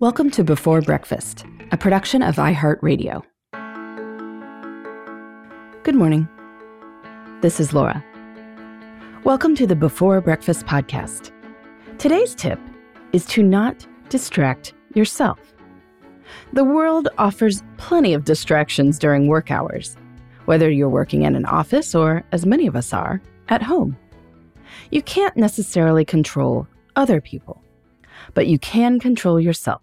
Welcome to Before Breakfast, a production of iHeartRadio. Good morning. This is Laura. Welcome to the Before Breakfast podcast. Today's tip is to not distract yourself. The world offers plenty of distractions during work hours, whether you're working in an office or, as many of us are, at home. You can't necessarily control other people, but you can control yourself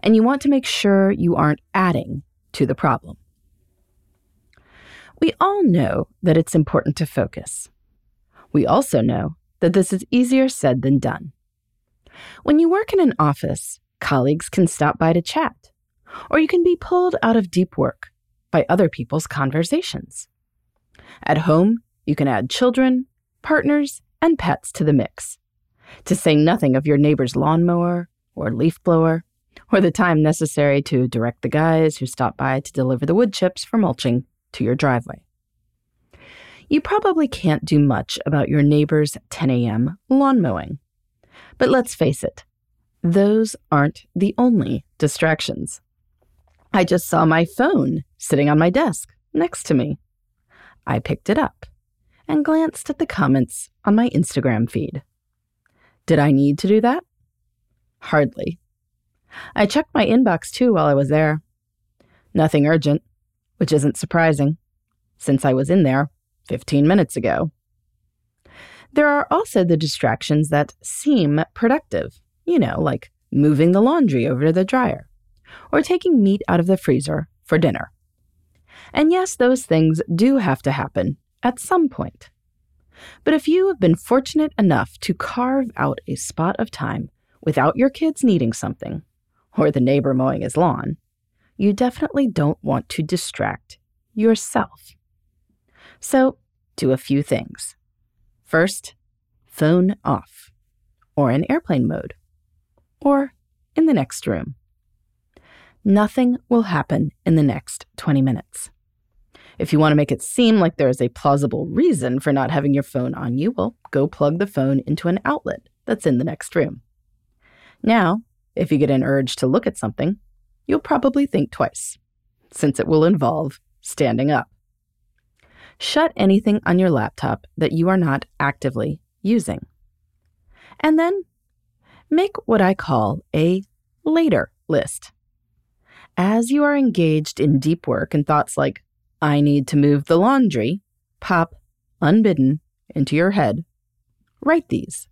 and you want to make sure you aren't adding to the problem. We all know that it's important to focus. We also know that this is easier said than done. When you work in an office, colleagues can stop by to chat, or you can be pulled out of deep work by other people's conversations. At home, you can add children, partners, and pets to the mix, to say nothing of your neighbor's lawnmower or leaf blower or the time necessary to direct the guys who stop by to deliver the wood chips for mulching to your driveway. You probably can't do much about your neighbor's 10 a.m. lawn mowing. But let's face it, those aren't the only distractions. I just saw my phone sitting on my desk next to me. I picked it up and glanced at the comments on my Instagram feed. Did I need to do that? Hardly. I checked my inbox too while I was there. Nothing urgent, which isn't surprising, since I was in there 15 minutes ago. There are also the distractions that seem productive, you know, like moving the laundry over to the dryer or taking meat out of the freezer for dinner. And yes, those things do have to happen at some point. But if you have been fortunate enough to carve out a spot of time without your kids needing something, or the neighbor mowing his lawn, you definitely don't want to distract yourself. So, do a few things. First, phone off, or in airplane mode, or in the next room. Nothing will happen in the next 20 minutes. If you want to make it seem like there is a plausible reason for not having your phone on you, well, go plug the phone into an outlet that's in the next room. Now, if you get an urge to look at something, you'll probably think twice, since it will involve standing up. Shut anything on your laptop that you are not actively using. And then make what I call a later list. As you are engaged in deep work and thoughts like, I need to move the laundry, pop, unbidden, into your head, write these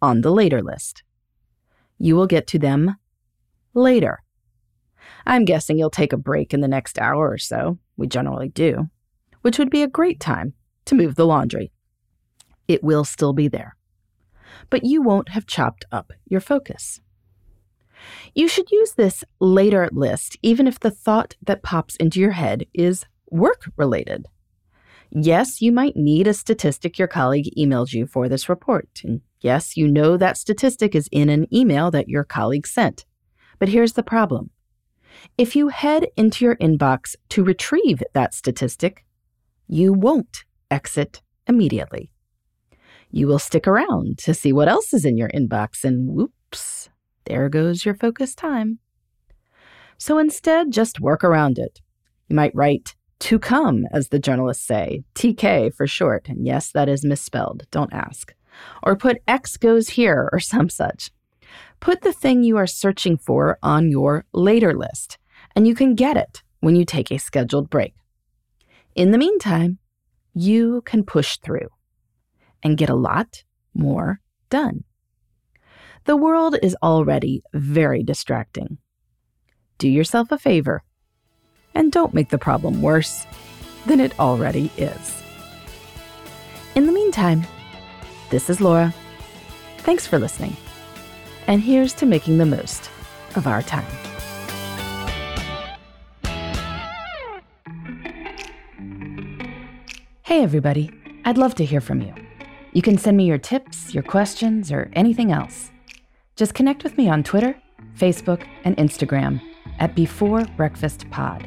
on the later list. You will get to them later. I'm guessing you'll take a break in the next hour or so. We generally do, which would be a great time to move the laundry. It will still be there, but you won't have chopped up your focus. You should use this later list even if the thought that pops into your head is work related. Yes, you might need a statistic your colleague emailed you for this report, and Yes, you know that statistic is in an email that your colleague sent. But here's the problem if you head into your inbox to retrieve that statistic, you won't exit immediately. You will stick around to see what else is in your inbox, and whoops, there goes your focus time. So instead, just work around it. You might write to come, as the journalists say, TK for short. And yes, that is misspelled. Don't ask or put X goes here or some such. Put the thing you are searching for on your later list, and you can get it when you take a scheduled break. In the meantime, you can push through and get a lot more done. The world is already very distracting. Do yourself a favor and don't make the problem worse than it already is. In the meantime, this is Laura. Thanks for listening. And here's to making the most of our time. Hey, everybody. I'd love to hear from you. You can send me your tips, your questions, or anything else. Just connect with me on Twitter, Facebook, and Instagram at Before Breakfast Pod.